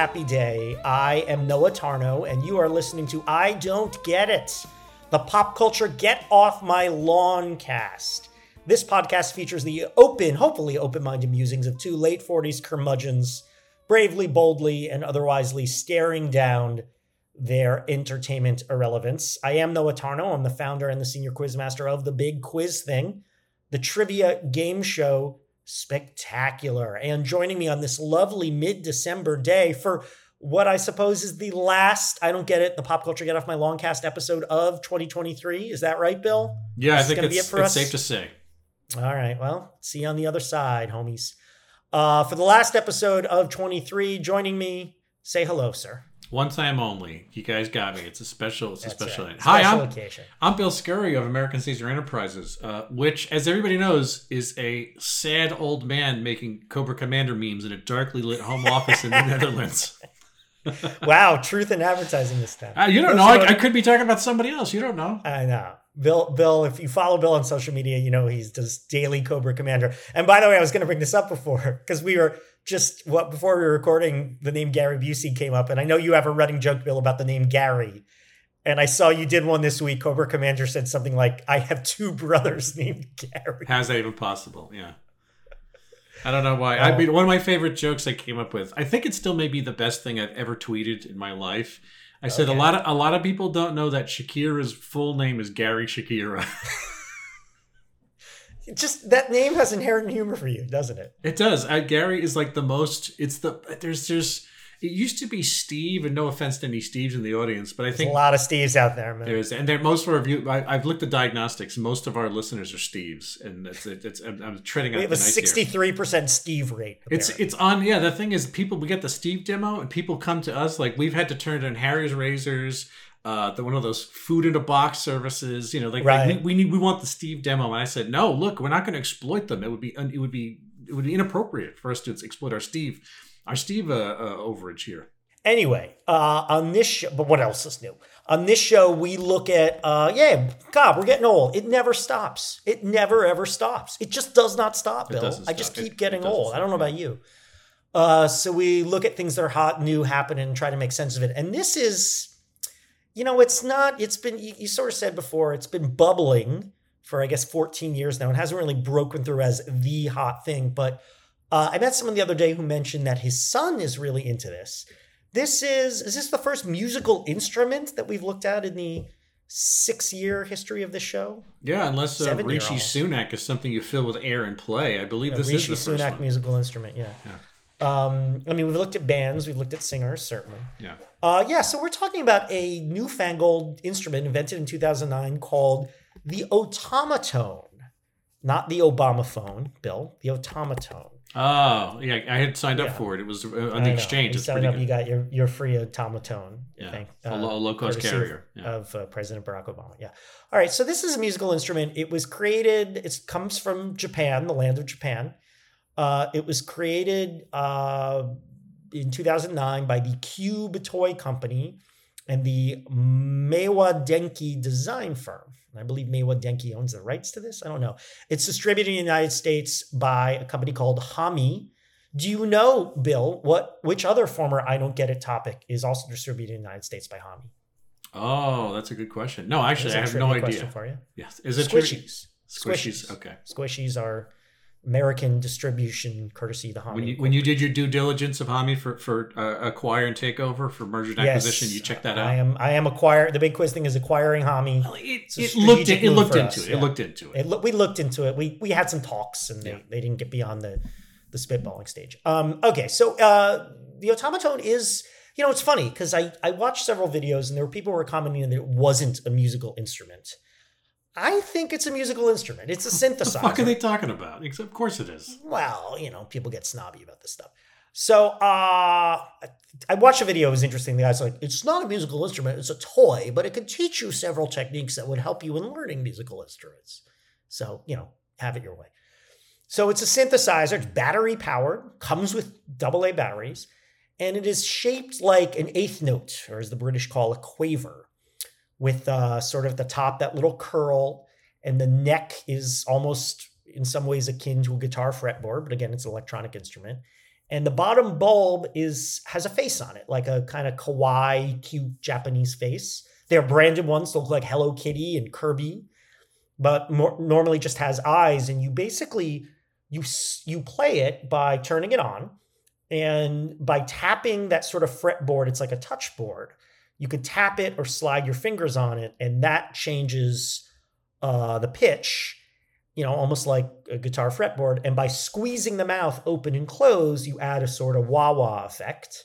happy day. I am Noah Tarnow, and you are listening to I Don't Get It, the pop culture Get Off My Lawn cast. This podcast features the open, hopefully open minded musings of two late 40s curmudgeons, bravely, boldly, and otherwisely staring down their entertainment irrelevance. I am Noah Tarnow. I'm the founder and the senior quizmaster of The Big Quiz Thing, the trivia game show spectacular. And joining me on this lovely mid December day for what I suppose is the last, I don't get it, the Pop Culture Get Off My Lawn Cast episode of 2023. Is that right, Bill? Yeah, This I think gonna it's, be it for it's us? safe to say. All right. Well, see you on the other side, homies. Uh, for the last episode of 23, joining me, say hello, sir. One time only. You guys got me. It's a special. It's a special. right. Hi, Special I'm occasion. I'm Bill Scurry of American Caesar Enterprises, uh, which, as everybody knows, is a sad old man making Cobra Commander memes in a darkly lit home office in the Netherlands. Wow, truth in advertising this time. Uh, you don't Those know. I, I could be talking about somebody else. You don't know. I know. Bill, Bill, if you follow Bill on social media, you know he's does daily Cobra Commander. And by the way, I was going to bring this up before because we were just what before we were recording, the name Gary Busey came up, and I know you have a running joke, Bill, about the name Gary. And I saw you did one this week. Cobra Commander said something like, "I have two brothers named Gary." How's that even possible? Yeah. I don't know why. I mean, one of my favorite jokes I came up with. I think it still may be the best thing I've ever tweeted in my life. I said a lot of a lot of people don't know that Shakira's full name is Gary Shakira. Just that name has inherent humor for you, doesn't it? It does. Uh, Gary is like the most. It's the there's there's. It used to be Steve, and no offense to any Steves in the audience, but I There's think a lot of Steves out there, man. there's and there most of our view. I, I've looked at diagnostics. Most of our listeners are Steves, and it's it's. it's I'm, I'm treading we have a sixty-three percent Steve rate. It's apparently. it's on yeah. The thing is, people we get the Steve demo, and people come to us like we've had to turn down Harry's razors, uh, the one of those food in a box services. You know, like, like, we, we need we want the Steve demo, and I said no. Look, we're not going to exploit them. It would be it would be it would be inappropriate for us to exploit our Steve our Steve uh, uh, overage here. Anyway, uh, on this show, but what else is new? On this show, we look at, uh, yeah, God, we're getting old. It never stops. It never ever stops. It just does not stop, Bill. I just stop. It- keep getting it old. I don't know about you. Uh, so we look at things that are hot, new, happening, and try to make sense of it. And this is, you know, it's not. It's been you, you sort of said before. It's been bubbling for I guess 14 years now. It hasn't really broken through as the hot thing, but. Uh, I met someone the other day who mentioned that his son is really into this. This is is this the first musical instrument that we've looked at in the six year history of the show? Yeah, unless uh, Rishi. Sunak is something you fill with air and play. I believe this Rishi is the first Sunak one. musical instrument, yeah. Um, I mean, we've looked at bands, we've looked at singers, certainly. Yeah. Uh, yeah, so we're talking about a newfangled instrument invented in 2009 called the Otamatone, not the Obama phone, Bill, the Otamatone. Oh, yeah. I had signed up Yeah. for it. It was uh, on the exchange. You signed pretty up, good. you got your, your free Otamatone. I Yeah. think, A low- low-cost carrier, Of, yeah. of uh, President Barack Obama. Yeah. All right. So this is a musical instrument. It was created, it comes from Japan, the land of Japan. Uh, it was created uh, in 2009 by the Cube Toy Company and the Maywa Denki design firm. I believe Maywa Denki owns the rights to this. I don't know. It's distributed in the United States by a company called Hamee. Do you know, Bill, what which other former I don't get it topic is also distributed in the United States by Hamee? Oh, that's a good question. No, actually, I have no idea. for you. Yes, is it true? Squishies. Squishies. Okay. Squishies are American distribution, courtesy of the Hamee. When you when you did your due diligence of Hamee for for uh, acquire and takeover for merger and acquisition, you checked that out. I am. I am acquire. The big quiz thing is acquiring Hamee. It, It's it looked it looked into us, it. yeah. It looked into it. It, look- we looked into it. We we had some talks, and they, Yeah. they didn't get beyond the the spitballing stage. Um, okay, so uh, the Otamatone is. You know, it's funny because I I watched several videos, and there were people who were commenting that it wasn't a musical instrument. I think it's a musical instrument. It's a What the synthesizer. fuck are they talking about? Ex- Of course it is. well, you know, people get snobby about this stuff. So uh, I watched a video. It was interesting. The guy's like, it's not a musical instrument, it's a toy, but it could teach you several techniques that would help you in learning musical instruments. So, you know, have it your way. So it's a synthesizer, it's battery powered, comes with AA batteries, and it is shaped like an eighth note, or as the British call a quaver, with uh, sort of the top, that little curl, and the neck is almost in some ways akin to a guitar fretboard, but again, it's an electronic instrument. and the bottom bulb is has a face on it, like a kind of kawaii, cute Japanese face. They're branded ones look like Hello Kitty and Kirby, but more, normally just has eyes. And you basically you you play it by turning it on, and by tapping that sort of fretboard. It's like a touch board. You could tap it or slide your fingers on it, and that changes uh, the pitch you know, almost like a guitar fretboard. And by squeezing the mouth open and close, you add a sort of wah wah effect.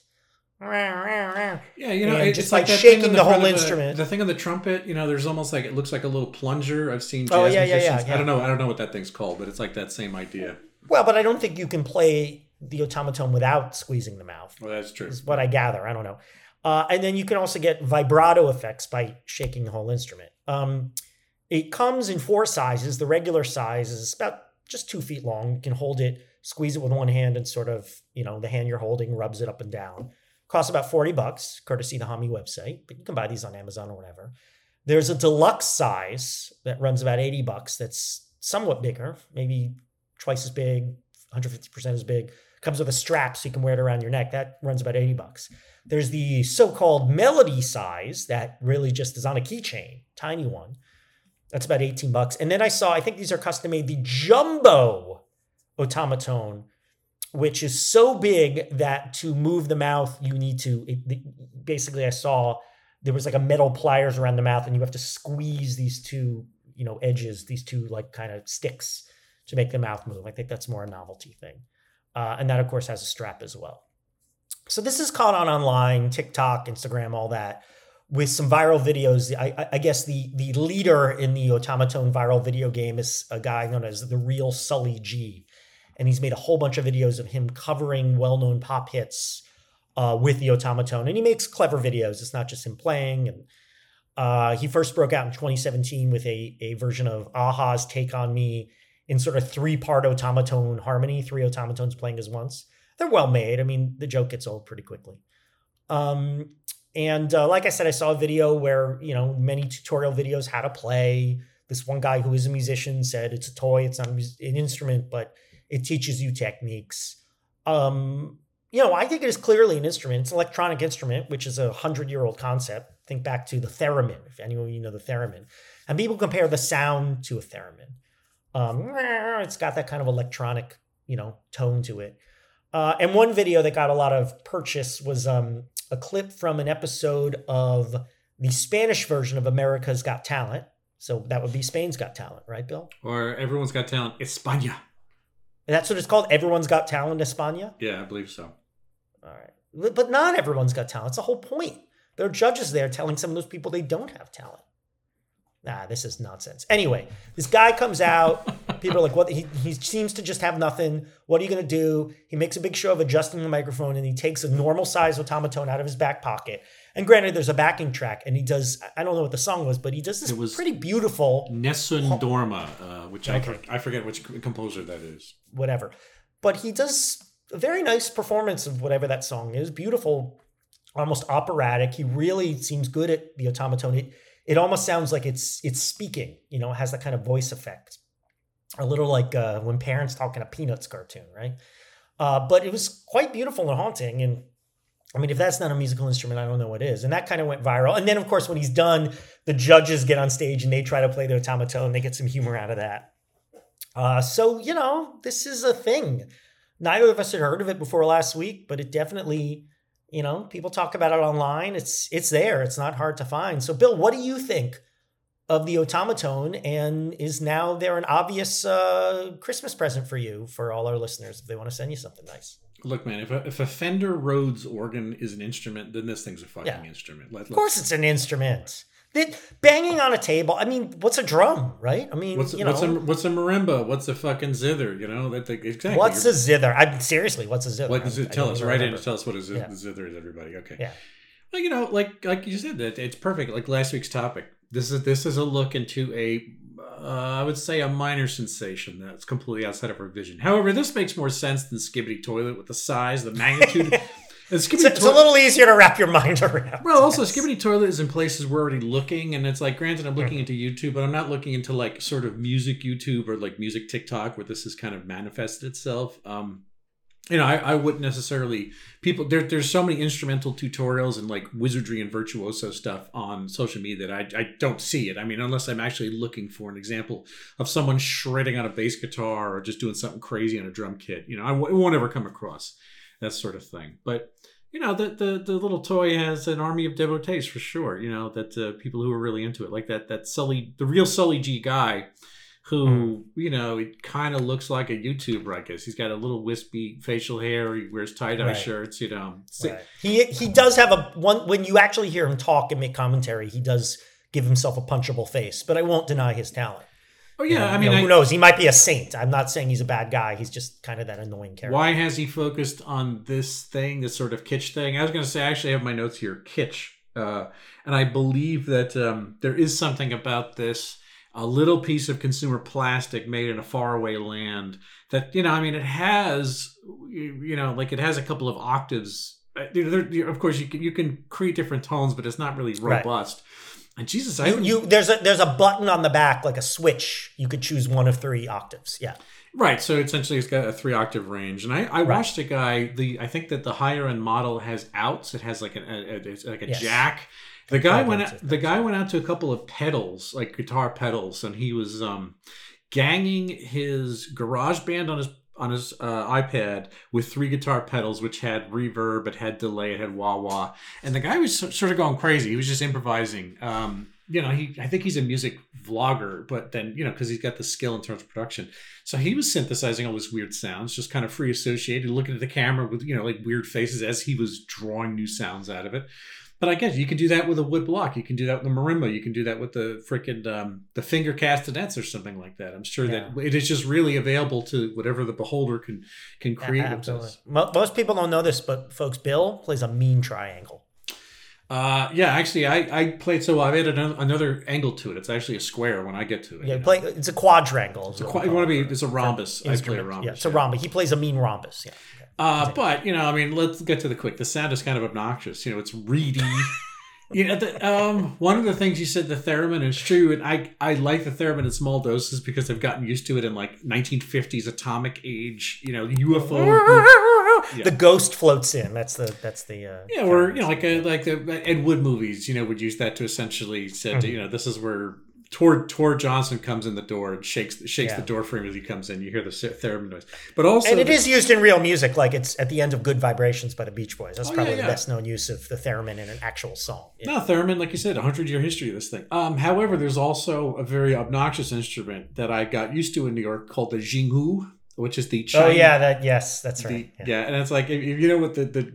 Yeah, you know, And it's just like that shaking on the whole instrument. The, thing on the trumpet, you know, there's almost like it looks like a little plunger. I've seen jazz Oh, yeah, yeah, musicians. yeah, I don't know. I don't know what that thing's called, but it's like that same idea. Well, but I don't think you can play the Otamatone without squeezing the mouth, Well, that's true. is what I gather. I don't know. Uh, and then you can also get vibrato effects by shaking the whole instrument. Um, it comes in four sizes. The regular size is about just two feet long. You can hold it, squeeze it with one hand, and sort of, you know, the hand you're holding rubs it up and down. Costs about 40 bucks, courtesy the Hamee website, but you can buy these on Amazon or whatever. There's a deluxe size that runs about 80 bucks that's somewhat bigger, maybe twice as big, 150% as big. Comes with a strap so you can wear it around your neck. That runs about 80 bucks. There's the so-called melody size that really just is on a keychain, tiny one. That's about 18 bucks. And then I saw, I think these are custom made, the jumbo Otamatone, which is so big that to move the mouth, you need to, it, the- basically, I saw there was like a metal pliers around the mouth, and you have to squeeze these two, you know, edges, these two like kind of sticks to make the mouth move. I think that's more a novelty thing. Uh, and that, of course, has a strap as well. So this is caught on online, TikTok, Instagram, all that, with some viral videos. I, I- guess the the leader in the Otamatone viral video game is a guy known as the Real Sully G, and he's made a whole bunch of videos of him covering well-known pop hits uh, with the Otamatone, and he makes clever videos. It's not just him playing. And uh, he first broke out in 2017 with a a version of a-ha's "Take on Me" in sort of three-part Otamatone harmony, three Otamatones playing as once. They're well made. I mean, the joke gets old pretty quickly. Um, and uh, like I said, I saw a video where, you know, many tutorial videos how to play. This one guy who is a musician said it's a toy, it's not an instrument, but it teaches you techniques. Um, you know, I think it is clearly an instrument. It's an electronic instrument, which is a hundred year old concept. Think back to the theremin, if anyone you know the theremin. And people compare the sound to a theremin. Um, it's got that kind of electronic, you know, tone to it. Uh, and one video that got a lot of purchase was um, a clip from an episode of the Spanish version of America's Got Talent. So that would be Spain's Got Talent, right, Bill? Or everyone's got talent. España. That's what it's called. Everyone's Got Talent, España. Yeah, I believe so. All right, But- but not everyone's got talent. It's the whole point. There are judges there telling some of those people they don't have talent. Nah, this is nonsense. Anyway, this guy comes out. People are like, "What?" He, he seems to just have nothing. What are you going to do? He makes a big show of adjusting the microphone, and he takes a normal size Otamatone out of his back pocket. And granted, there's a backing track, and he does. I don't know what the song was, but he does this It was- pretty beautiful Nessun Dorma, uh, which I, Okay. for- I forget which composer that is. whatever. But he does a very nice performance of whatever that song is. Beautiful, almost operatic. He really seems good at the Otamatone. It it almost sounds like it's it's speaking. You know, it has that kind of voice effect, a little like uh, when parents talk in a Peanuts cartoon, right? Uh, but it was quite beautiful and haunting. And I mean, if that's not a musical instrument, I don't know what is. And that kind of went viral. And then, of course, when he's done, the judges get on stage and they try to play the Otamatone. And they get some humor out of that. Uh, so, you know, this is a thing. Neither of us had heard of it before last week, but it definitely, you know, people talk about it online. It's it's there. It's not hard to find. So, Bill, what do you think of the Otamatone? And is now there an obvious uh, Christmas present for you for all our listeners if they want to send you something nice? Look, man, if a, if a Fender Rhodes organ is an instrument, then this thing's a fucking Yeah. instrument. Let, Of course, it's an instrument. Banging on a table. I mean, what's a drum, right? I mean, What's you what's know, a what's a marimba? What's a fucking zither? You know that thing, exactly. what's a zither? I'm seriously, what's a zither? What does it tell us? Right in tell us what a zither, Yeah. zither is. Everybody, okay. Yeah. Well, you know, like like you said, that it's perfect. Like last week's topic. This is this is a look into a, uh, I would say, a minor sensation that's completely outside of our vision. However, this makes more sense than Skibidi Toilet with the size, the magnitude. It's, Skibidi it's a little easier to wrap your mind around. Well, also. Skibidi Toilet is in places we're already looking, and it's like, granted, I'm Mm-hmm. looking into YouTube, but I'm not looking into like sort of music YouTube or like music TikTok where this has kind of manifested itself. Um, you know, I, I wouldn't necessarily people there. There's so many instrumental tutorials and like wizardry and virtuoso stuff on social media that I, I don't see it. I mean, unless I'm actually looking for an example of someone shredding on a bass guitar or just doing something crazy on a drum kit. You know, I w- won't ever come across that sort of thing. But you know, the the the little toy has an army of devotees for sure. You know, that uh, people who are really into it, like that that Sully, the real Sully G guy who mm. you know it kind of looks like a YouTuber. I guess he's got a little wispy facial hair. He wears tie dye right. shirts. You know, right. he he does have a one when you actually hear him talk and make commentary. He does give himself a punchable face, but I won't deny his talent. Oh yeah, I mean, know, who knows? He might be a saint. I'm not saying he's a bad guy. He's just kind of that annoying character. Why has he focused on this thing, this sort of kitsch thing? I was going to say, I actually have my notes here, kitsch, uh, and I believe that um, there is something about this a little piece of consumer plastic made in a faraway land that you know i mean it has you know like it has a couple of octaves uh, of course you can you can create different tones but it's not really robust right. And jesus I you, you there's a there's a button on the back like a switch you could choose one of three octaves yeah Right, so essentially it's got a three octave range, and I, I right. watched a guy. The I think that the higher end model has outs. It has like a, a, a like a yes. jack, the guy went out, the guy went out to a couple of pedals, like guitar pedals, and he was um, ganging his garage band on his on his uh, iPad with three guitar pedals, which had reverb, it had delay, it had wah wah, and the guy was sort of going crazy. He was just improvising. Um, you know, he I think he's a music vlogger, but then you know because he's got the skill in terms of production, so he was synthesizing all these weird sounds, just kind of free associated, looking at the camera with you know like weird faces as he was drawing new sounds out of it. But I guess you can do that with a wood block. You can do that with the marimba. You can do that with the freaking um, the finger castanets or something like that. I'm sure yeah. that it is just really available to whatever the beholder can can create. Yeah, absolutely. Most people don't know this, but folks, Bill plays a mean triangle. Uh, yeah, actually, I, I played so I've added another angle to it. It's actually a square when I get to it. Yeah, play. It's a quadrangle. It's a, quad, want to be. It's a rhombus. I play a rhombus. Yeah, it's a rhombus. He plays a mean rhombus. Yeah. Uh, but you know, I mean, let's get to the quick. The sound is kind of obnoxious. You know, it's reedy. you know, the, um, one of the things you said the theremin is true, and I I like the theremin in small doses because I've gotten used to it in like 1950s atomic age. You know, UFO. yeah. The ghost floats in. That's the that's the uh, yeah, or you know, like a, like the Ed Wood movies. You know, would use that to essentially said, mm-hmm. you know, this is where Tor Tor Johnson comes in the door and shakes shakes yeah. the door frame as he comes in. You hear the theremin noise, but also and it is used in real music, like it's at the end of "Good Vibrations" by the Beach Boys. That's oh, probably yeah, yeah. the best known use of the theremin in an actual song. No, theremin, like you said, a hundred year history of this thing. Um, however, there's also a very obnoxious instrument that I got used to in New York called the jinghu, which is the Chinese, oh yeah, that yes, that's right. The, yeah. and it's like if, if you know what the the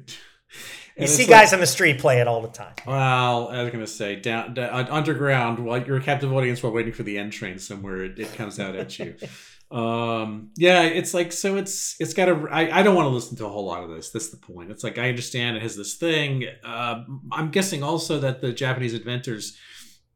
you see guys like, on the street play it all the time. Well, I was going to say down, down, underground while you're a captive audience while waiting for the end train somewhere, it, it comes out at you. um, yeah, it's like so. It's it's got a. I, I don't want to listen to a whole lot of this. That's the point. It's like I understand it has this thing. Uh, I'm guessing also that the Japanese inventors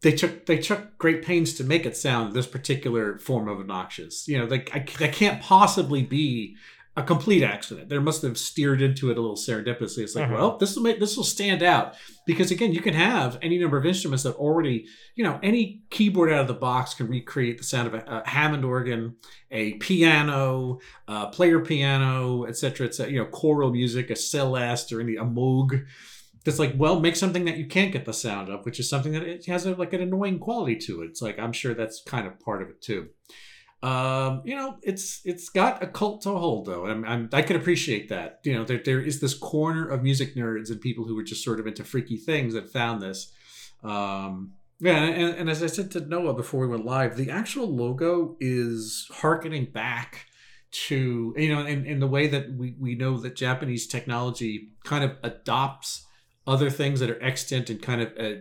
they took they took great pains to make it sound this particular form of obnoxious. You know, like I, that can't possibly be a complete accident. There must have steered into it a little serendipitously. It's like, uh-huh. well, this will make this will stand out because again, you can have any number of instruments that already, you know, any keyboard out of the box can recreate the sound of a, a Hammond organ, a piano, a player piano, etc., etc. You know, choral music, a celeste, or any a moog. It's like, well, make something that you can't get the sound of, which is something that it has a, like an annoying quality to it. It's like I'm sure that's kind of part of it too. Um, you know, it's it's got a cult to hold though. I'm, I'm, i can appreciate that. You know, there there is this corner of music nerds and people who were just sort of into freaky things that found this. Um, yeah, and, and as I said to Noah before we went live, the actual logo is harkening back to you know in, in the way that we, we know that Japanese technology kind of adopts other things that are extant and kind of uh,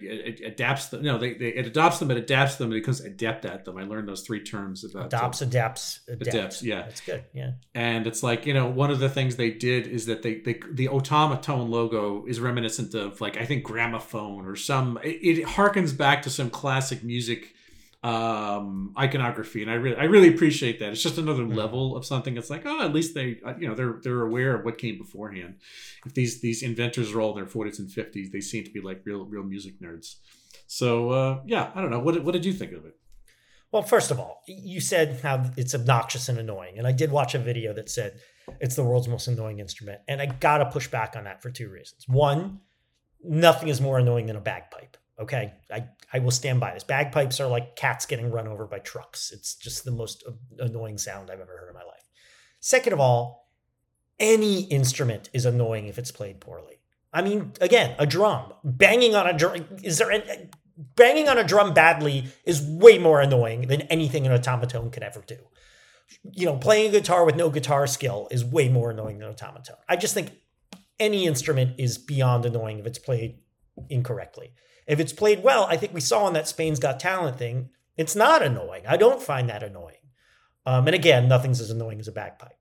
adapts them. No, they, they, it adopts them, it adapts them, it becomes adept at them. I learned those three terms about adopts, so, adapts, adapts. adapts. Yeah, that's good. Yeah, and it's like you know one of the things they did is that they, they the Otamatone logo is reminiscent of like I think gramophone or some. It, it harkens back to some classic music um, iconography, and I really I really appreciate that. It's just another mm-hmm. level of something. It's like oh, at least they uh, you know they're they're aware of what came beforehand. If these these inventors are all in their forties and fifties, they seem to be like real real music nerds. So uh, yeah, I don't know. What what did you think of it? Well, first of all, you said how it's obnoxious and annoying, and I did watch a video that said it's the world's most annoying instrument. And I gotta push back on that for two reasons. One, nothing is more annoying than a bagpipe. Okay. I, I will stand by this. Bagpipes are like cats getting run over by trucks. It's just the most annoying sound I've ever heard in my life. Second of all, any instrument is annoying if it's played poorly. I mean, again, a drum banging on a drum. Is there any, banging on a drum badly is way more annoying than anything an Otamatone could ever do. You know, playing a guitar with no guitar skill is way more annoying than Otamatone. I just think any instrument is beyond annoying if it's played incorrectly. If it's played well, I think we saw on that Spain's Got Talent thing, it's not annoying. I don't find that annoying. Um, and again, nothing's as annoying as a bagpipe.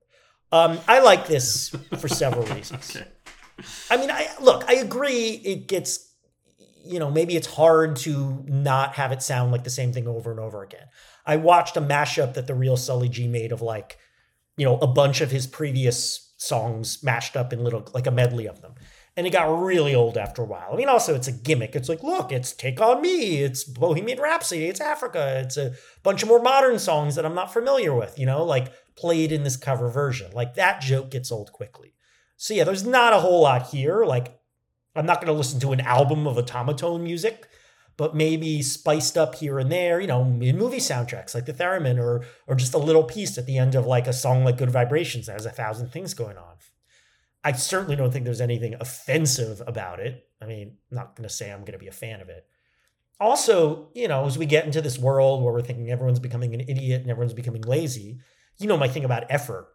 Um, I like this for several reasons. okay. I mean, I look, I agree it gets you know, maybe it's hard to not have it sound like the same thing over and over again. I watched a mashup that the real Sully G made of like, you know, a bunch of his previous songs mashed up in little like a medley of them. And it got really old after a while. I mean, also it's a gimmick. It's like, look, it's Take On Me, it's Bohemian Rhapsody, it's Africa, it's a bunch of more modern songs that I'm not familiar with, you know, like played in this cover version. Like that joke gets old quickly. So yeah, there's not a whole lot here. Like I'm not going to listen to an album of Otamatone music, but maybe spiced up here and there, you know, in movie soundtracks like the Theremin or or just a little piece at the end of like a song like Good Vibrations that has a thousand things going on. I certainly don't think there's anything offensive about it. I mean, I'm not going to say I'm going to be a fan of it. Also, you know, as we get into this world where we're thinking everyone's becoming an idiot and everyone's becoming lazy, you know, my thing about effort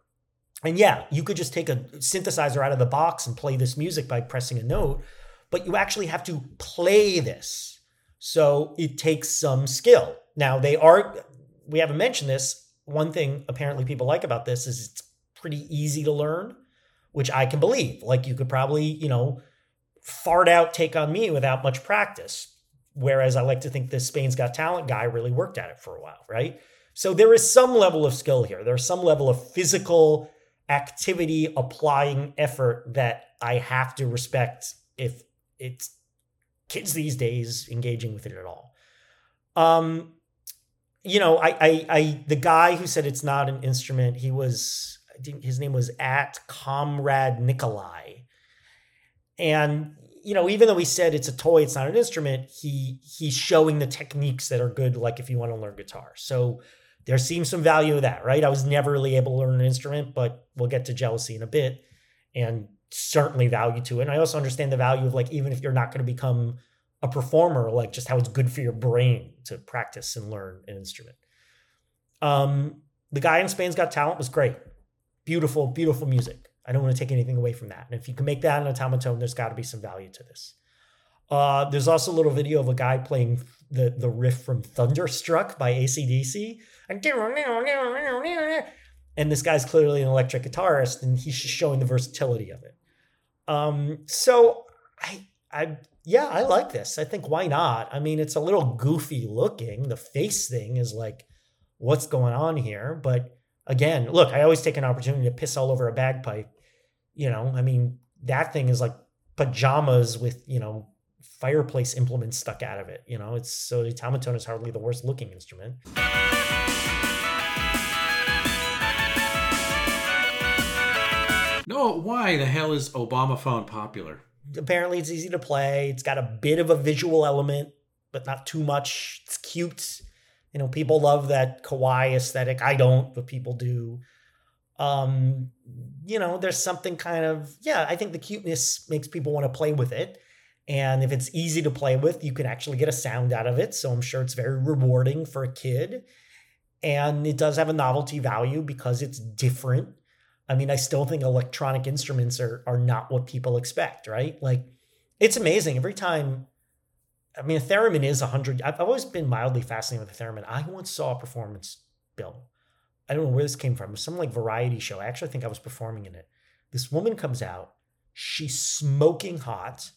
and yeah, you could just take a synthesizer out of the box and play this music by pressing a note, but you actually have to play this. So it takes some skill. Now, they are, we haven't mentioned this. One thing apparently people like about this is it's pretty easy to learn, which I can believe. Like you could probably, you know, fart out Take On Me without much practice. Whereas I like to think this Spain's Got Talent guy really worked at it for a while, right? So there is some level of skill here. There's some level of physical activity applying effort that I have to respect if it's kids these days engaging with it at all. Um, you know, I, I, I, the guy who said it's not an instrument, he was, his name was at Comrade Nikolai. And, you know, even though he said it's a toy, it's not an instrument, he, he's showing the techniques that are good, like if you want to learn guitar. So, there seems some value of that, right? I was never really able to learn an instrument, but we'll get to jealousy in a bit and certainly value to it. And I also understand the value of like, even if you're not going to become a performer, like just how it's good for your brain to practice and learn an instrument. Um, the guy in Spain's Got Talent was great. Beautiful, beautiful music. I don't want to take anything away from that. And if you can make that an Otamatone, there's got to be some value to this. Uh, there's also a little video of a guy playing the, the riff from Thunderstruck by ACDC. And this guy's clearly an electric guitarist, and he's just showing the versatility of it. Um, so I, I, yeah, I like this. I think why not? I mean, it's a little goofy looking. The face thing is like, what's going on here? But again, look, I always take an opportunity to piss all over a bagpipe. You know, I mean, that thing is like pajamas with you know fireplace implements stuck out of it. You know, it's so the Otamatone is hardly the worst looking instrument. No, why the hell is Obama phone popular? Apparently, it's easy to play. It's got a bit of a visual element, but not too much. It's cute. You know, people love that kawaii aesthetic. I don't, but people do. Um, you know, there's something kind of yeah. I think the cuteness makes people want to play with it and if it's easy to play with, you can actually get a sound out of it. So I'm sure it's very rewarding for a kid. And it does have a novelty value because it's different. I mean, I still think electronic instruments are, are not what people expect, right? Like, it's amazing. Every time, I mean, a theremin is 100. I've always been mildly fascinated with a theremin. I once saw a performance, Bill. I don't know where this came from. It was some like variety show. I actually think I was performing in it. This woman comes out, she's smoking hot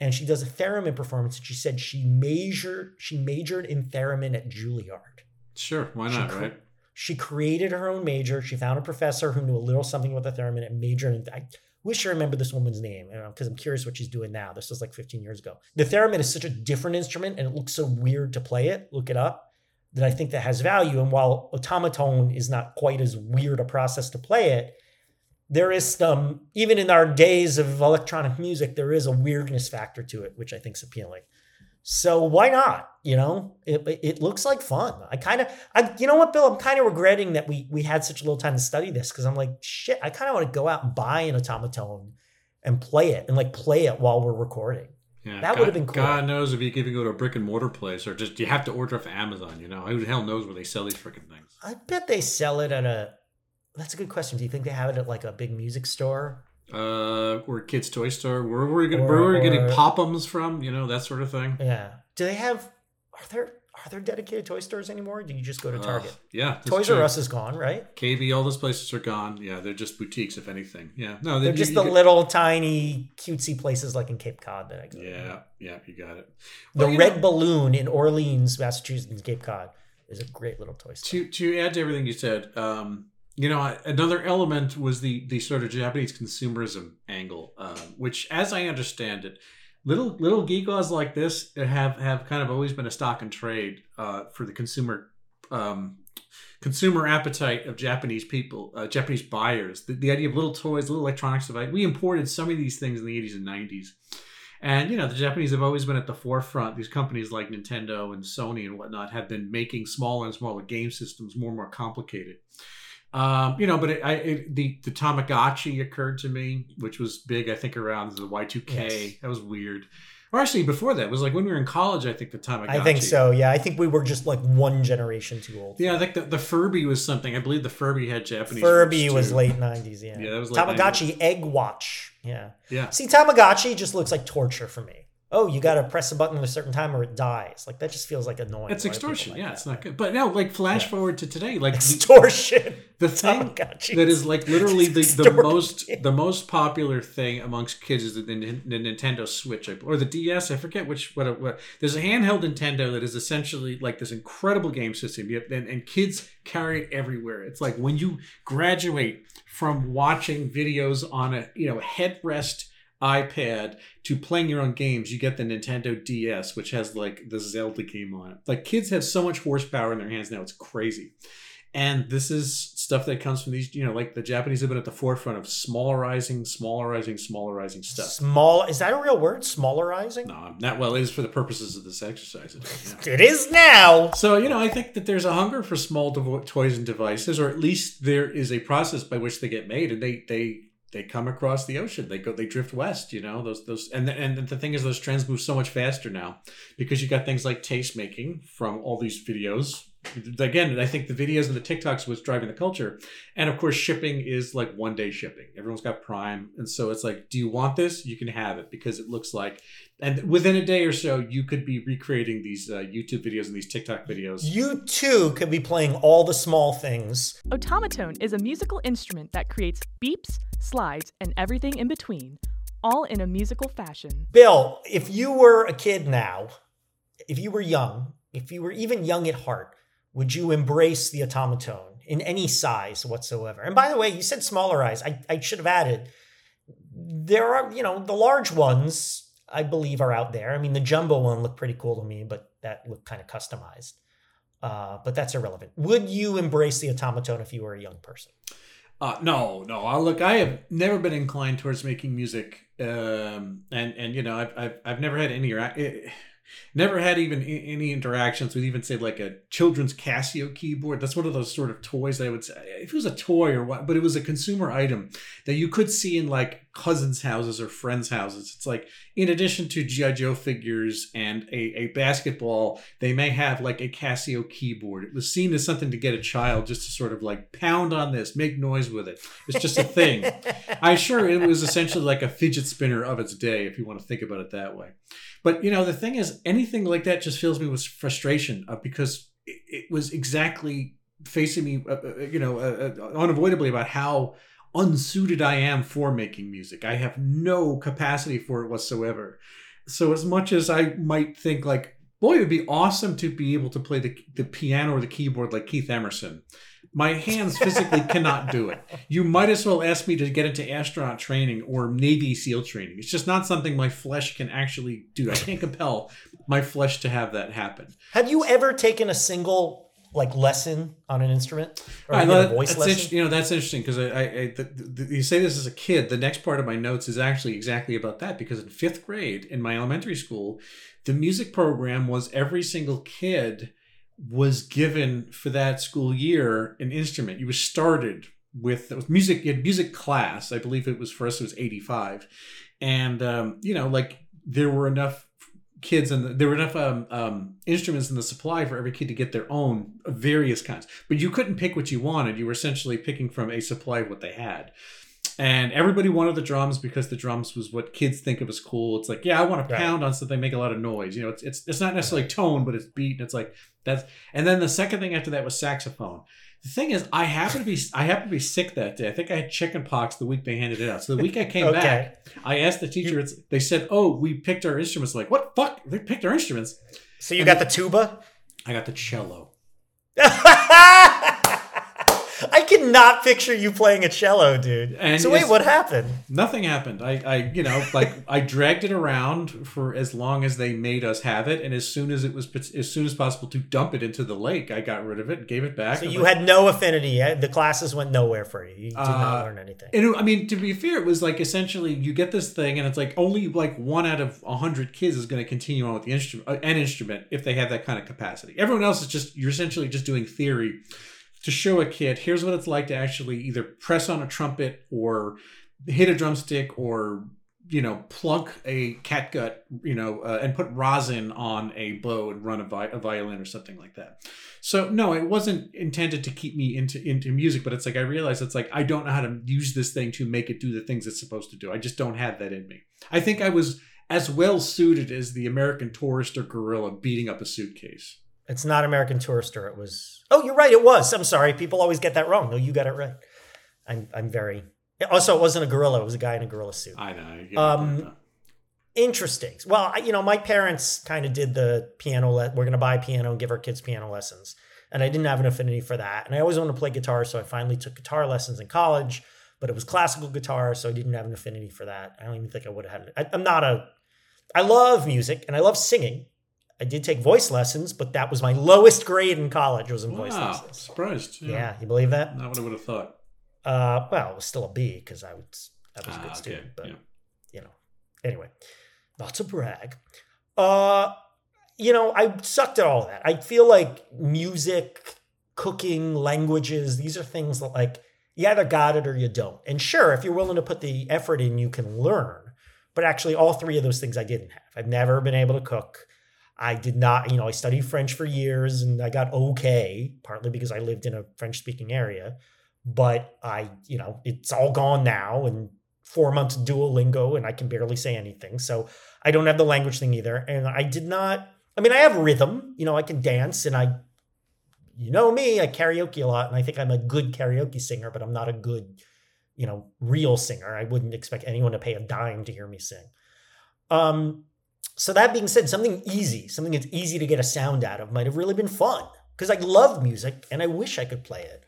and she does a theremin performance. And she said she majored she majored in theremin at Juilliard. Sure, why not, she, right? She created her own major. She found a professor who knew a little something about the theremin and majored in. I wish I remember this woman's name uh, because I'm curious what she's doing now. This was like 15 years ago. The theremin is such a different instrument and it looks so weird to play it. Look it up. That I think that has value. And while Otamatone is not quite as weird a process to play it, there is some even in our days of electronic music, there is a weirdness factor to it, which I think is appealing. So why not? You know, it, it looks like fun. I kind of, I, you know what, Bill? I'm kind of regretting that we we had such a little time to study this because I'm like, shit. I kind of want to go out and buy an Otamatone and play it and like play it while we're recording. Yeah, That would've been cool. God knows if you can even go to a brick and mortar place or just you have to order off Amazon. You know, who the hell knows where they sell these freaking things? I bet they sell it at a. That's a good question. Do you think they have it at like a big music store? Uh, or a kid's toy store. Where were we getting, Or- where were we getting pop'ems from? You know, that sort of thing. Yeah. Do they have? Are there are there dedicated toy stores anymore? Or do you just go to Target? Ugh, yeah, Toys true. R Us is gone, right? KB, all those places are gone. Yeah, they're just boutiques, if anything. Yeah, no, They're just you the little tiny cutesy places like in Cape Cod that I go. Yeah, yeah, you got it. The Well, you Red know- Balloon in Orleans, Massachusetts, Cape Cod is a great little toy store. to to add to everything you said, um, you know, another element was the the sort of Japanese consumerism angle, um, which, as I understand it, little little geekos like this have have kind of always been a stock and trade uh, for the consumer. Um, consumer appetite of Japanese people, uh, Japanese buyers. The, the idea of little toys, little electronics device. We imported some of these things in the 80s and 90s. And you know, the Japanese have always been at the forefront. These companies like Nintendo and Sony and whatnot have been making smaller and smaller game systems more and more complicated. Um, you know, but it, I, it, the the Tamagotchi occurred to me, which was big. I think around the Y two K. That was weird. Or actually, before that it was like when we were in college. I think the Tamagotchi. I think so. Yeah, I think we were just like one generation too old. Yeah, I think the, the Furby was something. I believe the Furby had Japanese. Furby was late '90s. Yeah, Yeah, that was late Tamagotchi Egg Watch. Yeah. Yeah. See, Tamagotchi just looks like torture for me. Oh, you got to press a button at a certain time or it dies. Like that just feels like annoying. It's extortion. like yeah, that? it's not good. But now, like, flash Yeah. forward to today, like the, extortion. the thing oh, Tamagotchi. that is like literally the, the most the most popular thing amongst kids is the, the, the Nintendo Switch or the DS. I forget which what, what. There's a handheld Nintendo that is essentially like this incredible game system. And, and kids carry it everywhere. It's like when you graduate from watching videos on a you know headrest iPad to playing your own games, you get the Nintendo DS, which has like the Zelda game on it. Like kids have so much horsepower in their hands now, it's crazy. And this is stuff that comes from these, you know, like the Japanese have been at the forefront of smallerizing, smallerizing, smallerizing stuff. Small. Is that a real word? Smallerizing. No, not well. It is for the purposes of this exercise. It is now. So you know, I think that there's a hunger for small devo- toys and devices, or at least there is a process by which they get made, and they they they come across the ocean. They go, they drift west. You know, those those, and and the thing is, those trends move so much faster now because you got things like taste making from all these videos. Again, I think the videos and the TikToks was driving the culture, and of course, shipping is like one day shipping. Everyone's got Prime, and so it's like, do you want this? You can have it because it looks like and within a day or so you could be recreating these uh, youtube videos and these tiktok videos You too could be playing all the small things. Otamatone is a musical instrument that creates beeps, slides, and everything in between, all in a musical fashion. Bill, if you were a kid now, if you were young, if you were even young at heart, would you embrace the Otamatone in any size whatsoever? And by the way, you said smallerized. I, I should have added. There are, you know, the large ones, I believe, are out there. I mean, the jumbo one looked pretty cool to me, but that looked kind of customized. Uh, but that's irrelevant. Would you embrace the Otamatone if you were a young person? Uh, no no. I, look i have never been inclined towards making music um, and and you know i've i've, I've never had any eh, never had even any interactions with even say like a children's casio keyboard. That's one of those sort of toys that i would say if it was a toy or what but it was a consumer item that you could see in like cousins houses or friends houses it's like in addition to GI Joe figures and a, a basketball, they may have like a Casio keyboard. It was seen as something to get a child just to sort of like pound on this, make noise with it. It's just a thing. I'm sure it was essentially like a fidget spinner of its day, if you want to think about it that way. But you know, the thing is, anything like that just fills me with frustration uh, because it, it was exactly facing me, uh, uh, you know, uh, uh, unavoidably about how unsuited I am for making music. I have no capacity for it whatsoever. So as much as I might think like, boy, it would be awesome to be able to play the, the piano or the keyboard like Keith Emerson. My hands physically cannot do it. You might as well ask me to get into astronaut training or Navy SEAL training. It's just not something my flesh can actually do. I can't compel my flesh to have that happen. Have you ever taken a single like lesson on an instrument or know a voice lesson? you know that's interesting because I, I, I the, the, you say this as a kid. The next part of my notes is actually exactly about that because in fifth grade in my elementary school, the music program was every single kid was given for that school year an instrument. You were started with with music. You had music class. I believe it was for us. It was eighty five, and um, you know like there were enough kids and the, there were enough um, um, instruments in the supply for every kid to get their own various kinds. But you couldn't pick what you wanted. You were essentially picking from a supply of what they had. And everybody wanted the drums because the drums was what kids think of as cool. It's like yeah i want to Right. pound on something make a lot of noise. You know it's, it's it's not necessarily tone but it's beat and it's like that's and then the second thing after that was saxophone the thing is i happen to be i happen to be sick that day i think i had chicken pox the week they handed it out so the week i came Okay. back I asked the teacher. It's they said, "Oh, we picked our instruments." Like, what fuck? They picked our instruments. so you got the tuba? I got the cello. I cannot picture you playing a cello, dude. And so wait, what happened? Nothing happened. I, I, you know, like I dragged it around for as long as they made us have it, and as soon as it was, as soon as possible to dump it into the lake, I got rid of it, and gave it back. So you like- had no affinity. The classes went nowhere for you. You did not Uh, learn anything. And I mean, to be fair, it was like essentially you get this thing, and it's like only like one out of a hundred kids is going to continue on with the instrument, uh, an instrument, if they have that kind of capacity. Everyone else is just you're essentially just doing theory to show a kid here's what it's like to actually either press on a trumpet or hit a drumstick or you know plunk a catgut you know uh, and put rosin on a bow and run a, vi- a violin or something like that. So no it wasn't intended to keep me into into music but it's like i realized it's like i don't know how to use this thing to make it do the things it's supposed to do. I just don't have that in me. I think i was as well suited as the american tourist or gorilla beating up a suitcase It's not American Tourister. It was. Oh, you're right. It was. I'm sorry. People always get that wrong. No, you got it right. I'm. I'm very. Also, it wasn't a gorilla. It was a guy in a gorilla suit. i know Um. Interesting. Well, I- you know, my parents kind of did the piano. Le- we're going to buy a piano and give our kids piano lessons, and I didn't have an affinity for that. And I always wanted to play guitar, so I finally took guitar lessons in college. But it was classical guitar, so I didn't have an affinity for that. I don't even think I would have had it. I, I'm not a. I love music and I love singing. I did take voice lessons, but that was my lowest grade in college. Was in voice wow lessons. surprised Yeah. you believe that? not what i would have thought Uh, well, it was still a B because I was I was a Ah, good okay, student, but yeah. you know. Anyway, not to brag. Uh, you know, I sucked at all of that. I feel like music, cooking, languages, these are things that like you either got it or you don't. And sure, if you're willing to put the effort in, you can learn. But actually, all three of those things I didn't have. I've never been able to cook. I did not, you know, I studied French for years and I got okay, partly because I lived in a French speaking area. But I, you know, it's all gone now and four months Duolingo and I can barely say anything. So I don't have the language thing either. And I did not, I mean, I have rhythm, you know, I can dance and I, you know me, I karaoke a lot and I think I'm a good karaoke singer, but I'm not a good, you know, real singer. I wouldn't expect anyone to pay a dime to hear me sing. Um, so that being said, something easy, something that's easy to get a sound out of might have really been fun because I love music and I wish I could play it.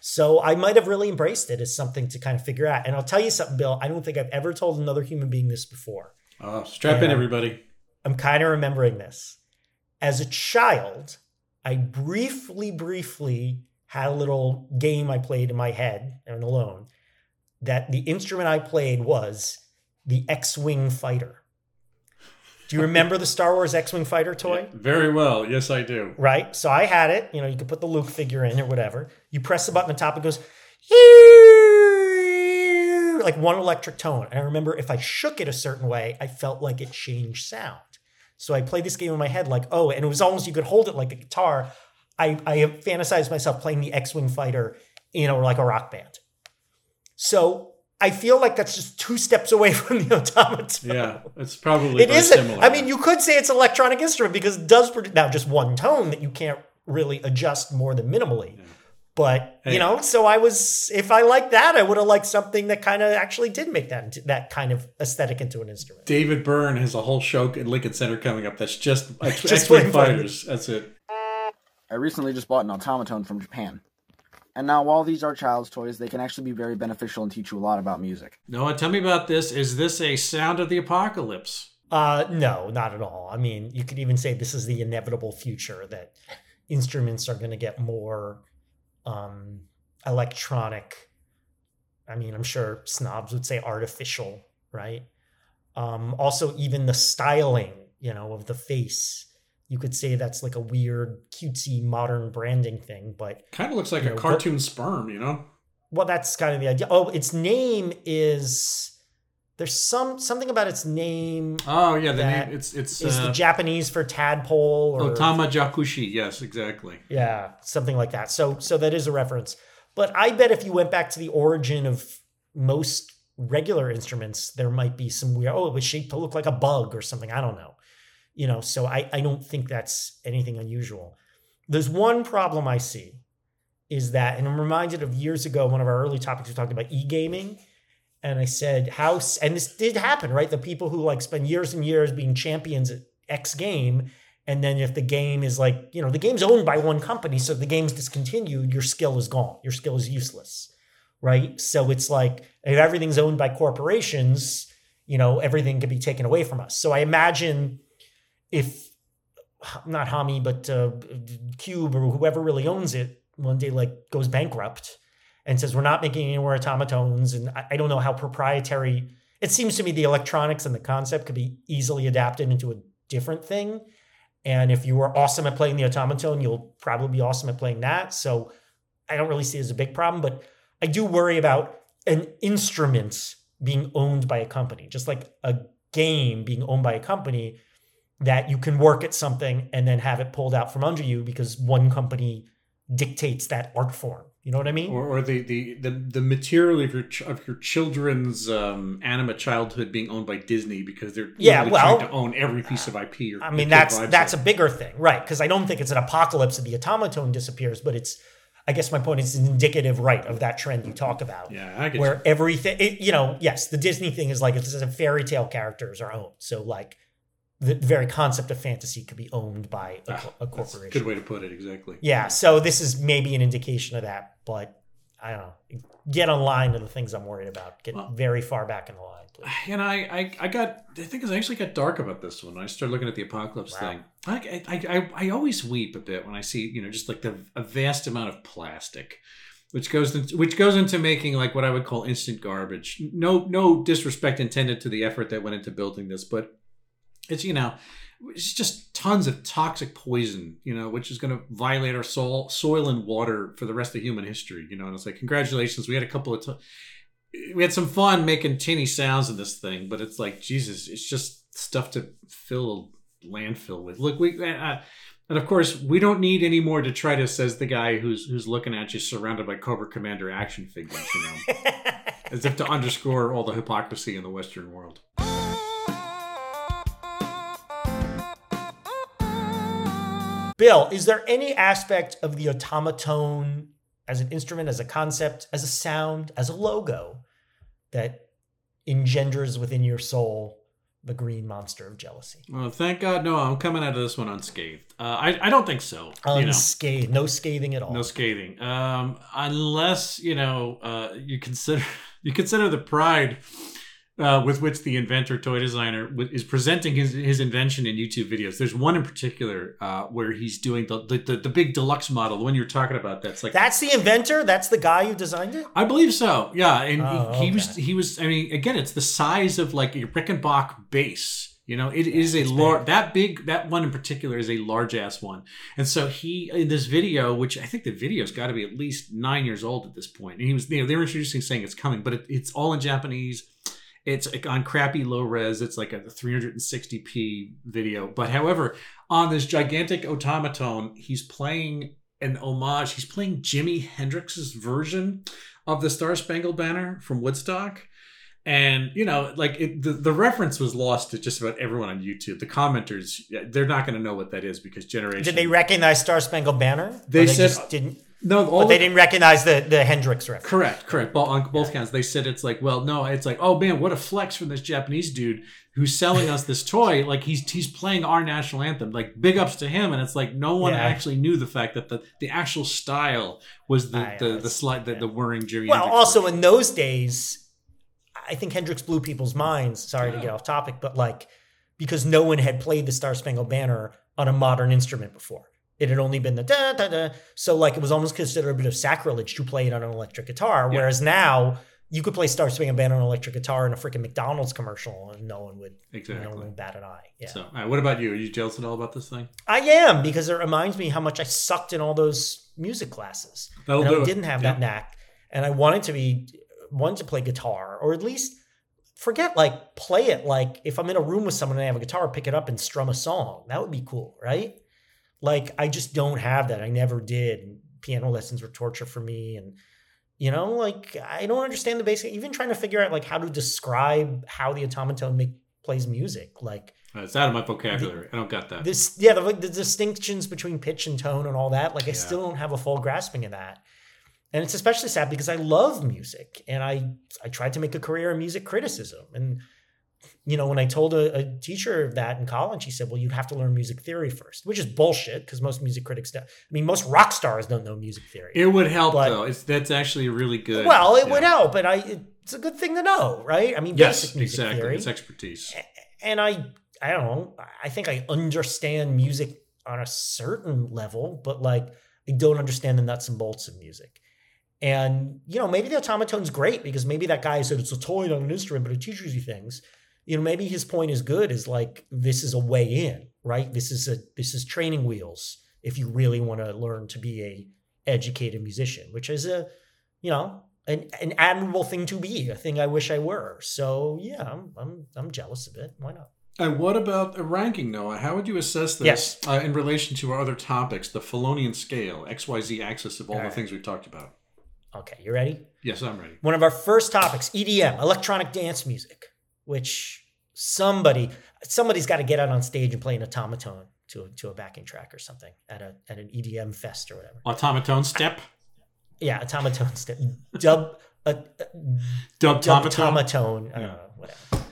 So I might have really embraced it as something to kind of figure out. And I'll tell you something, Bill, I don't think I've ever told another human being this before. oh strap in everybody I'm kind of remembering this. As a child, I briefly, briefly had a little game I played in my head and alone that the instrument I played was the X Wing fighter. Do you remember the Star Wars X Wing fighter toy? very well yes i do Right? So I had it. You know, you could put the Luke figure in or whatever. You press the button on top, it goes like one electric tone. And I remember if I shook it a certain way, I felt like it changed sound. So I played this game in my head like, oh, and it was almost you could hold it like a guitar. I, I fantasized myself playing the X-Wing fighter in a like a rock band. So I feel like that's just two steps away from the Otamatone. yeah it's probably It very isn't. similar. I mean, you could say it's an electronic instrument because it does produce now just one tone that you can't really adjust more than minimally. But Hey. you know, so I was if I liked that, I would have liked something that kind of actually did make that into, that kind of aesthetic into an instrument. David Byrne has a whole show at Lincoln Center coming up. That's just X- Just X-Wing Wing fighters. That's it. I recently just bought an Otamatone from Japan. And now, while these are child's toys, they can actually be very beneficial and teach you a lot about music. Noah, tell me about this. Is this a sound of the apocalypse? Uh, no, not at all. I mean, you could even say this is the inevitable future that instruments are going to get more um, electronic. I mean, I'm sure snobs would say artificial, right? Um, also, even the styling, you know, of the face. You could say that's like a weird, cutesy, modern branding thing, but Kind of looks like a know, cartoon sperm, you know? well, that's kind of the idea. Oh, its name is there's some something about its name Oh yeah, the name it's it's is uh, the Japanese for tadpole or Otama Jakushi. Yes, exactly. Yeah, something like that. So so that is a reference. But I bet if you went back to the origin of most regular instruments, there might be some weird oh, it was shaped to look like a bug or something. I don't know. You know, so I, I don't think that's anything unusual. There's one problem I see is that, and I'm reminded of years ago, one of our early topics we talked about e-gaming. And I said, how, and this did happen, right? The people who like spend years and years being champions at X game and then if the game is like, you know, the game's owned by one company, so the game's discontinued, your skill is gone. Your skill is useless. Right. So it's like if everything's owned by corporations, you know, everything can be taken away from us. So I imagine if not Hamee, but uh, Cube or whoever really owns it one day like goes bankrupt and says we're not making any more Otamatones, and I, I don't know how proprietary. It seems to me the electronics and the concept could be easily adapted into a different thing. And if you were awesome at playing the Otamatone, you'll probably be awesome at playing that. So I don't really see it as a big problem, but I do worry about an instrument being owned by a company, just like a game being owned by a company that you can work at something and then have it pulled out from under you because one company dictates that art form. You know what I mean? Or, or the, the, the, the material of your ch- of your children's um, anima childhood being owned by Disney because they're Yeah, well, trying to own every piece of IP. Your, I mean, that's that's a bigger thing, right? Because I don't think it's an apocalypse of the Otamatone disappears, but it's. I guess my point is indicative, right, of that trend you talk about. yeah. I get where everything it, you know yes the disney thing is like it's a fairy tale characters are owned so like the very concept of fantasy could be owned by a, Ah, co- a That's a corporation good way to put it. Exactly. yeah so this is maybe an indication of that but i don't know get online to the things i'm worried about get Well- very far back in the line please. And I, I, I got the thing is I actually got dark about this one. I started looking at the apocalypse Wow. thing. I, I, I, I always weep a bit when I see you know just like the a vast amount of plastic, which goes into, which goes into making like what I would call instant garbage. No no disrespect intended to the effort that went into building this, but it's you know it's just tons of toxic poison, you know, which is going to violate our soil, soil and water for the rest of human history, you know. And it's like, congratulations, we had a couple of, t- we had some fun making tinny sounds in this thing, but it's like, Jesus, it's just stuff to fill landfill with. Look, we, uh, and of course, we don't need any more detritus, says the guy who's who's looking at you, surrounded by Cobra Commander action figures, you know, as if to underscore all the hypocrisy in the Western world. Bill is there any aspect of the Otamatone as an instrument as a concept as a sound as a logo that engenders within your soul the green monster of jealousy Well, thank God, no, I'm coming out of this one unscathed. Uh, I, I don't think so. you know. unscathed no scathing at all No scathing. Um, unless you know uh, you consider you consider the pride uh, with which the inventor, toy designer, w- is presenting his, his invention in YouTube videos. There's one in particular uh, where he's doing the, the the the big deluxe model, the one you're talking about. That's like That's the inventor. That's the guy who designed it. I believe so. Yeah, and Oh, he, he was he was. I mean, again, it's the size of like a Rickenbacker bass. You know, it is a large. That big, that one in particular is a large ass one. And so he in this video, which I think the video's got to be at least nine years old at this point, and he was you know they were introducing saying it's coming, but it, it's all in Japanese. It's like on crappy low res. It's like a 360p video. But however, on this gigantic Otamatone, he's playing an homage. He's playing Jimi Hendrix's version of the Star Spangled Banner from Woodstock. And you know, like it, the the reference was lost to just about everyone on YouTube. The commenters, they're not going to know what that is because generation. Did they recognize Star Spangled Banner? Or They said- just didn't. No, But they the- didn't recognize the the Hendrix reference. Correct, correct. But on both counts, they said it's like, well, no, it's like, oh man, what a flex from this Japanese dude who's selling us this toy. Like he's he's playing our national anthem. Like big ups to him. And it's like no one Yeah. actually knew the fact that the the actual style was the I the the slide the, the whirring Jerry. Well, Hendrix also version. in those days, I think Hendrix blew people's minds. Sorry to get off topic, but like because no one had played the Star Spangled Banner on a modern instrument before. It had only been the da da da. So like it was almost considered a bit of sacrilege to play it on an electric guitar. Yeah. Whereas now you could play Star Spangled Banner on an electric guitar in a freaking McDonald's commercial and no one would exactly no one would bat an eye. Yeah. So, right, what about you? Are you jealous at all about this thing? I am because it reminds me how much I sucked in all those music classes. That'll and I didn't have Yeah. that knack, and I wanted to be wanted to play guitar or at least forget like play it like if I'm in a room with someone and I have a guitar, pick it up and strum a song. That would be cool, right? Like I just don't have that. I never did. Piano lessons were torture for me, and you know, like I don't understand the basic. Even trying to figure out like how to describe how the Otamatone make plays music, like Uh, It's out of my vocabulary. I don't got that. this yeah the, the distinctions between pitch and tone and all that like i still don't have a full grasping of that and it's especially sad because i love music and i i tried to make a career in music criticism and you know when i told a, a teacher of that in college she said well you'd have to learn music theory first which is bullshit because most music critics don't i mean most rock stars don't know music theory it would help But- though. It's that's actually really good. well it Yeah. would help but i it's a good thing to know right i mean Yes, basic music exactly. theory It's expertise. and I I don't know. I think I understand music on a certain level, but like I don't understand the nuts and bolts of music. And you know, maybe the Otamatone's great because maybe that guy said it's a toy, not an instrument, but it teaches you things. You know, maybe his point is good. Is like this is a way in, right? This is a this is training wheels if you really want to learn to be a educated musician, which is a you know an, an admirable thing to be, a thing I wish I were. So yeah, I'm I'm, I'm jealous of it. Why not? And what about a ranking, Noah? How would you assess this Yes. uh, in relation to our other topics, the Felonian scale, XYZ axis of all, All the right. things we've talked about? Okay, you ready? Yes, I'm ready. One of our first topics, EDM, electronic dance music, which somebody somebody's got to get out on stage and play an Otamatone to a, to a backing track or something at a at an EDM fest or whatever. Otamatone step, Yeah, Otamatone step, dub a, dub dub Otamatone. don't Yeah. know, whatever.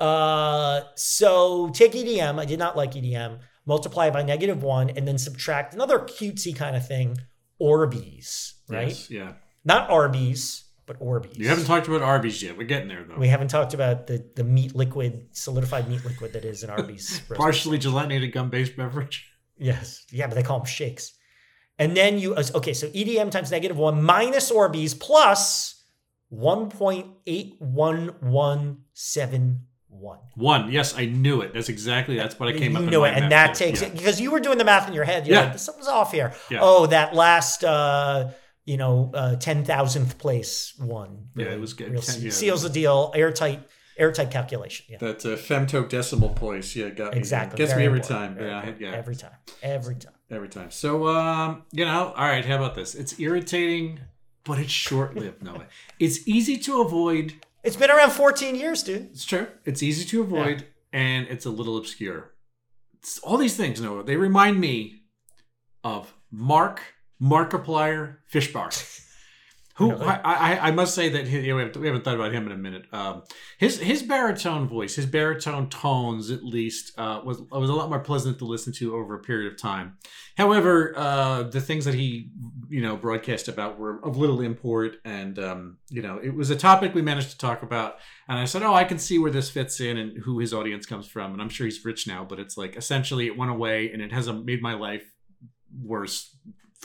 Uh, so take EDM. I did not like EDM. Multiply by negative one, and then subtract another cutesy kind of thing, Orbeez, right? Yes, yeah. Not Arby's, but Orbeez. You haven't talked about Arby's yet. We're getting there though. We haven't talked about the the meat liquid, solidified meat liquid that is an Arby's. Partially gelatinated gum-based beverage. Yes. Yeah, but they call them shakes. And then you, okay, so EDM times negative one minus Orbeez plus 1.81171. One. Yes, I knew it. That's exactly. That's what I came you up. know my it, and that takes Yeah. it because you were doing the math in your head. You're Yeah. like, something's off here. Yeah. Oh, that last, uh, you know, uh, ten thousandth place one. Yeah, it was good. Real Ten- yeah. seals the deal. Airtight, airtight calculation. Yeah, That uh, femtodecimal place, yeah, got me. exactly. Gets Very me every important. time. Very Yeah, important. yeah, Every time. Every time. every time. So, um, you know, all right. How about this? It's irritating, but it's short-lived. Noah. It's easy to avoid. It's been around 14 years, dude. It's true. It's easy to avoid, and it's a little obscure. It's, all these things, Noah, they remind me of Mark Markiplier Fischbach. Who Really? I, I I must say that he, you know, we, haven't, we haven't thought about him in a minute. Um, his his baritone voice, his baritone tones, at least, uh, was was a lot more pleasant to listen to over a period of time. However, uh, the things that he you know broadcast about were of little import, and um, you know it was a topic we managed to talk about. And I said, oh, I can see where this fits in and who his audience comes from. And I'm sure he's rich now, but it's like essentially it went away, and it has made my life worse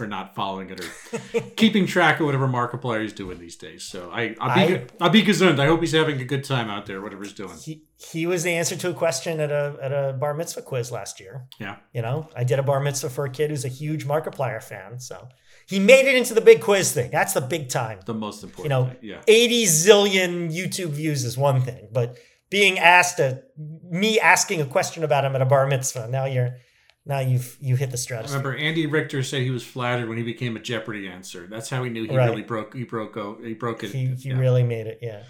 for not following it or keeping track of whatever Markiplier is doing these days. So I, I'll be, I- I'll be gesund. I hope he's having a good time out there, whatever he's doing. he, he was the answer to a question at a at a bar mitzvah quiz last year. Yeah. You know, I did a bar mitzvah for a kid who's a huge Markiplier fan, so he made it into the big quiz thing. That's the big time. The most important. You know, thing. yeah. 80 zillion YouTube views is one thing, but being asked a me asking a question about him at a bar mitzvah, now you're now you've you hit the I stratosphere. remember Andy Richter said he was flattered when he became a Jeopardy answer. That's how he knew he Right. really broke. He broke. o- He broke it. He, he yeah. really made it, yeah.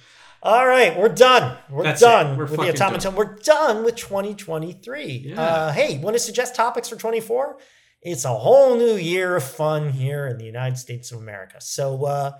All right, we're done. We're That's done We're with the Otamatone. We're done with 2023. Yeah. Uh, hey, want to suggest topics for 24? It's a whole new year of fun here in the United States of America. So, uh,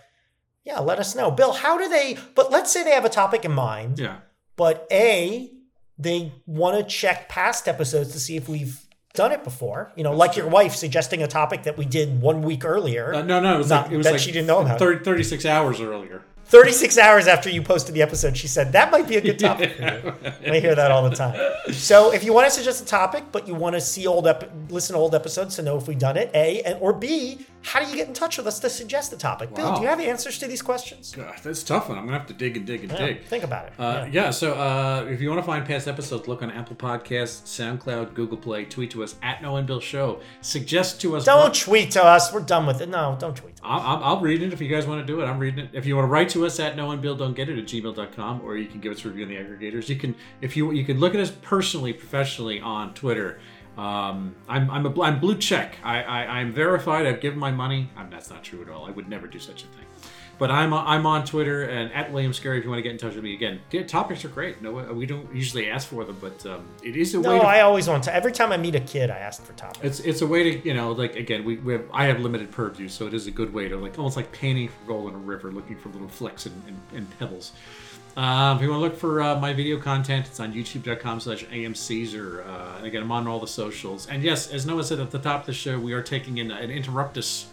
yeah, let us know. Bill, how do they, but let's say they have a topic in mind, Yeah. but A, they want to check past episodes to see if we've done it before. You know, like your wife suggesting a topic that we did one week earlier. Uh, no, no. It was Not- like it was that like she didn't know about. 30, 36 hours earlier. 36 hours after you posted the episode, she said, that might be a good topic for you. I hear that all the time. So if you want to suggest a topic, but you want to see old, ep- listen to old episodes to know if we've done it, A, and or B, how do you get in touch with us to suggest a topic? Bill, Wow. do you have answers to these questions? God, that's a tough one. I'm gonna have to dig and dig and Yeah, dig. think about it. Uh, Yeah. yeah. so uh, if you want to find past episodes, look on Apple Podcasts, SoundCloud, Google Play, tweet to us at Noah and Bill Show. Suggest to us. Don't tweet to us. We're done with it. No, don't tweet. I'll, I'll, I'll read it if you guys want to do it. I'm reading it. If you want to write to us at no one bill don't get it at gmail.com or you can give us a review in the aggregators. You can if you you can look at us personally, professionally on Twitter. Um, I'm I'm a I'm blue check. I, I I'm verified. I've given my money. i that's not true at all. I would never do such a thing. But I'm I'm on Twitter and at William Scurry if you want to get in touch with me again. The topics are great. No, we don't usually ask for them, but um, it is a way. No, I always want to. Every time I meet a kid, I ask for topics. it's it's a way to you know like again we, we have I have limited purview so it is a good way to like almost like painting for gold in a river looking for little flecks and, and, and pebbles. Um, if you want to look for uh, my video content, it's on youtube.com slash amcaesar. Uh, and again, I'm on all the socials. And yes, as Noah said at the top of the show, we are taking in an Interruptus,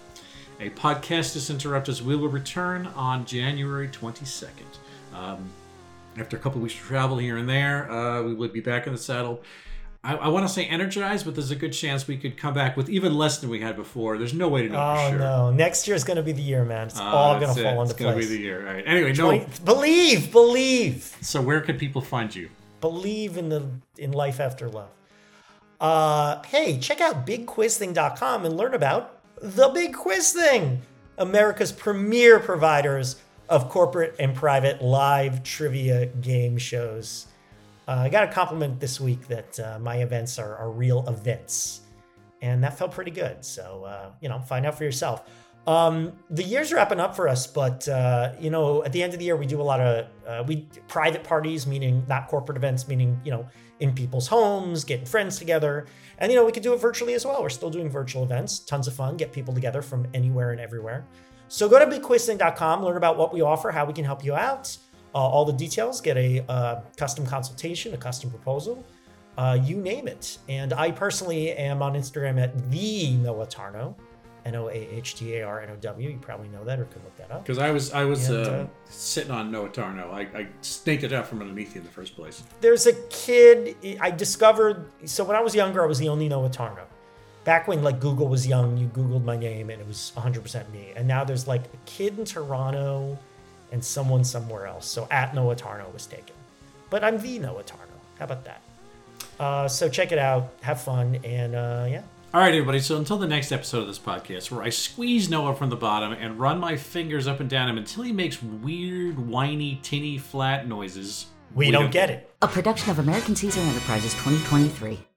a podcastus Interruptus. We will return on January 22nd. Um, after a couple weeks of travel here and there, uh, we would be back in the saddle. I, I want to say energized, but there's a good chance we could come back with even less than we had before. There's no way to know Oh for sure. no! Next year is going to be the year, man. It's Uh, all going to fall into It's gonna be the year. All right. Anyway, no. Believe, believe, So where can people find you? believe in the in life after love. Uh, hey, check out BigQuizThing.com and learn about the Big Quiz Thing, America's premier providers of corporate and private live trivia game shows. Uh, I got a compliment this week that uh, my events are, are real events, and that felt pretty good. So uh, you know, find out for yourself. Um, the year's wrapping up for us, but uh, you know, at the end of the year, we do a lot of uh, we private parties, meaning not corporate events, meaning you know, in people's homes, getting friends together, and you know, we could do it virtually as well. We're still doing virtual events, tons of fun, get people together from anywhere and everywhere. So go to bigquizthing.com, learn about what we offer, how we can help you out, uh, all the details, get a uh, custom consultation, a custom proposal, uh, you name it. And I personally am on Instagram at the Noah Tarnow, N O A H T A R N O W. You probably know that or could look that up. Because I was I was And, uh, uh, sitting on Noah Tarnow. I, I snaked it out from underneath you in the first place. There's a kid I discovered. So when I was younger, I was the only Noah Tarnow. Back when like Google was young, you Googled my name and it was 100% me. And now there's like a kid in Toronto and someone somewhere else. So at Noah Tarnow was taken. But I'm the Noah Tarnow. How about that? Uh, so check it out, have fun, and uh, yeah. All right, everybody. So until the next episode of this podcast, where I squeeze Noah from the bottom and run my fingers up and down him until he makes weird, whiny, tinny, flat noises. We, don't, get it. A production of American Caesar Enterprises 2023.